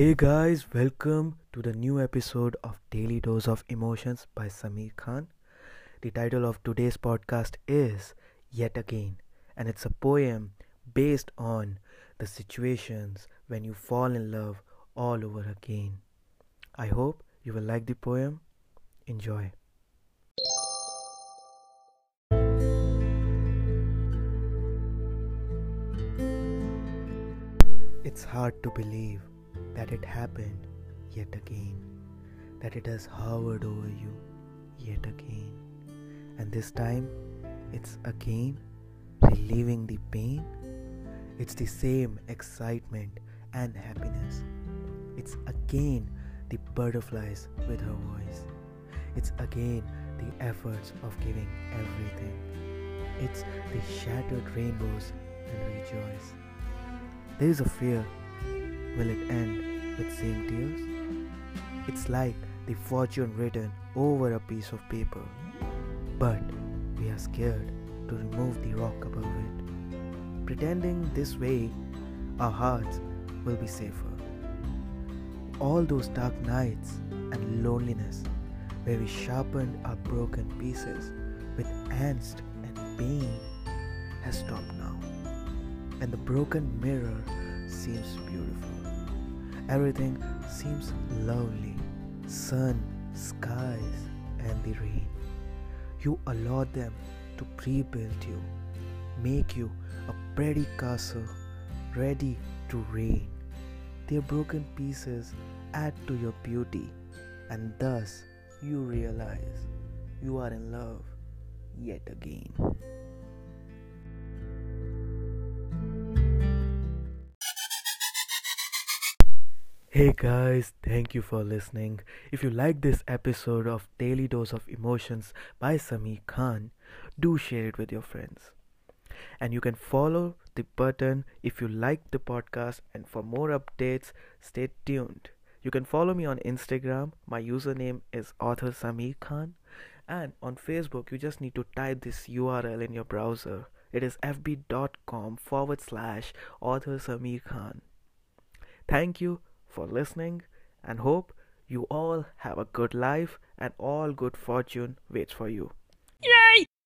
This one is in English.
Hey guys, welcome to the new episode of Daily Dose of Emotions by Samir Khan. The title of today's podcast is Yet Again, and it's a poem based on the situations when you fall in love all over again. I hope you will like the poem. Enjoy. It's hard to believe that it happened yet again, that it has hovered over you yet again. And this time, it's again relieving the pain. It's the same excitement and happiness. It's again the butterflies with her voice. It's again the efforts of giving everything. It's the shattered rainbows and rejoice. There is a fear. Will it end with same tears? It's like the fortune written over a piece of paper. But we are scared to remove the rock above it. Pretending this way, our hearts will be safer. All those dark nights and loneliness where we sharpened our broken pieces with angst and pain has stopped now. And the broken mirror seems beautiful. Everything seems lovely sun, skies, and the rain. You allow them to pre build you, make you a pretty castle ready to reign. Their broken pieces add to your beauty, and thus you realize you are in love yet again. Hey guys, thank you for listening. If you like this episode of Daily Dose of Emotions by Sami Khan, do share it with your friends. And you can follow the button if you like the podcast. And for more updates, stay tuned. You can follow me on Instagram. My username is author Sami Khan. And on Facebook, you just need to type this URL in your browser. It is fb.com forward slash author Samir Khan. Thank you for listening and hope you all have a good life and all good fortune waits for you.